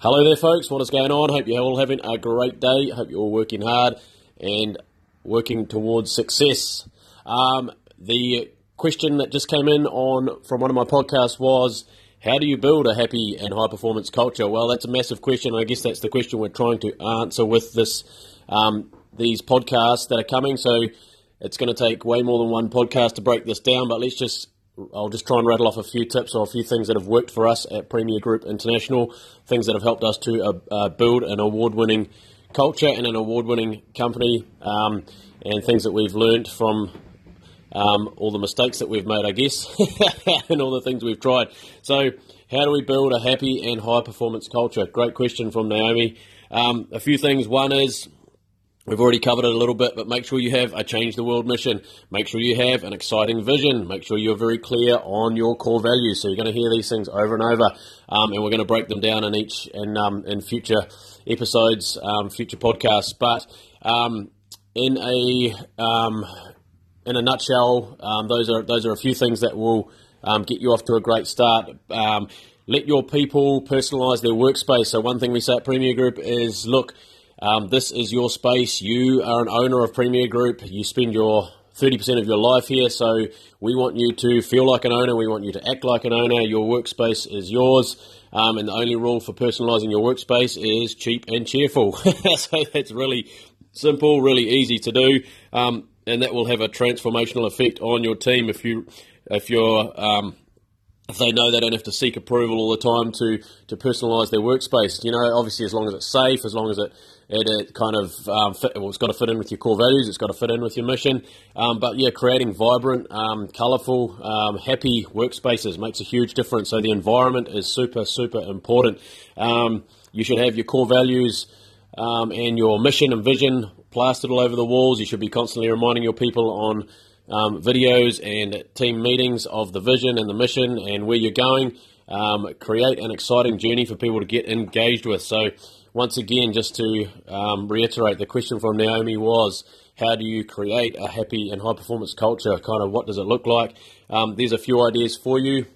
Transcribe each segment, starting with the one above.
Hello there, folks. What is going on? Hope you're all having a great day. Hope you're all working hard and working towards success. Um, the question that just came in on from one of my podcasts was, how do you build a happy and high performance culture? Well, that's a massive question. I guess that's the question we're trying to answer with this um, these podcasts that are coming. So it's going to take way more than one podcast to break this down. But let's just I'll just try and rattle off a few tips or a few things that have worked for us at Premier Group International, things that have helped us to uh, uh, build an award winning culture and an award winning company, um, and things that we've learned from um, all the mistakes that we've made, I guess, and all the things we've tried. So, how do we build a happy and high performance culture? Great question from Naomi. Um, a few things. One is We've already covered it a little bit, but make sure you have a change the world mission. Make sure you have an exciting vision. Make sure you're very clear on your core values. So you're going to hear these things over and over, um, and we're going to break them down in each in um, in future episodes, um, future podcasts. But um, in a um, in a nutshell, um, those are those are a few things that will get you off to a great start let your people personalize their workspace. So one thing we say at Premier Group is, look, um, this is your space. You are an owner of Premier Group. You spend your 30% of your life here, so we want you to feel like an owner. We want you to act like an owner. Your workspace is yours. Um, and the only rule for personalising your workspace is cheap and cheerful. so that's really simple, really easy to do, um, and that will have a transformational effect on your team if you if you're um, they know they don't have to seek approval all the time to, to personalise their workspace. You know, obviously, as long as it's safe, as long as it it, it kind of um, fit, well, it's got to fit in with your core values, it's got to fit in with your mission. Um, but yeah, creating vibrant, um, colourful, um, happy workspaces makes a huge difference. So the environment is super, super important. Um, you should have your core values um, and your mission and vision plastered all over the walls. You should be constantly reminding your people on um, videos and team meetings of the vision and the mission and where you're going. Um, create an exciting journey for people to get engaged with. So, once again, just to um, reiterate, the question from Naomi was how do you create a happy and high performance culture? Kind of what does it look like? Um, there's a few ideas for you.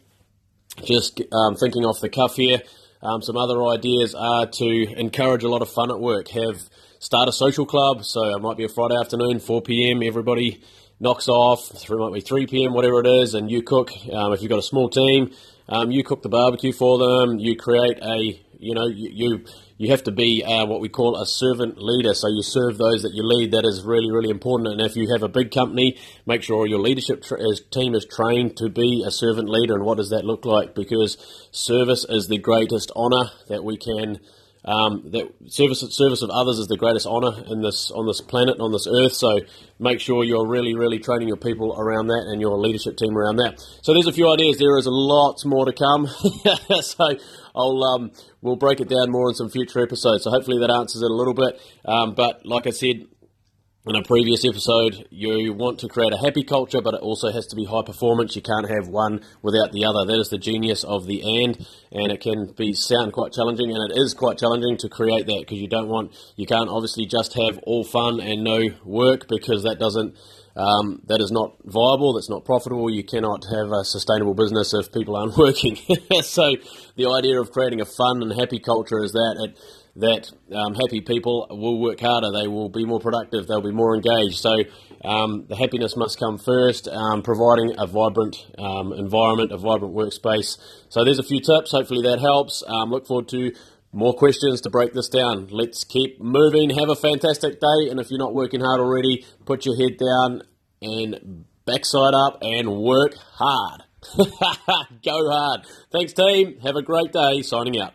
Just um, thinking off the cuff here. Um, some other ideas are to encourage a lot of fun at work. Have start a social club. So it might be a Friday afternoon, 4 p.m. Everybody knocks off. It might be 3 p.m., whatever it is, and you cook. Um, if you've got a small team, um, you cook the barbecue for them. You create a, you know, you you, you have to be uh, what we call a servant leader. So you serve those that you lead. That is really really important. And if you have a big company, make sure your leadership tra- team is trained to be a servant leader. And what does that look like? Because service is the greatest honor that we can um, that service service of others is the greatest honour in this on this planet on this earth. So make sure you're really really training your people around that and your leadership team around that. So there's a few ideas. There is a lot more to come. so I'll um, we'll break it down more in some future episodes. So hopefully that answers it a little bit. Um, but like I said, in a previous episode, you want to create a happy culture, but it also has to be high performance. You can't have one without the other. That is the genius of the and, and it can be sound quite challenging, and it is quite challenging to create that because you don't want, you can't obviously just have all fun and no work because that doesn't, um, that is not viable. That's not profitable. You cannot have a sustainable business if people aren't working. so the idea of creating a fun and happy culture is that it that um, happy people will work harder, they will be more productive, they'll be more engaged. So um, the happiness must come first, um, providing a vibrant um, environment, a vibrant workspace. So there's a few tips. Hopefully that helps. Um, look forward to more questions to break this down. Let's keep moving. Have a fantastic day. And if you're not working hard already, put your head down and backside up and work hard. Go hard. Thanks, team. Have a great day. Signing out.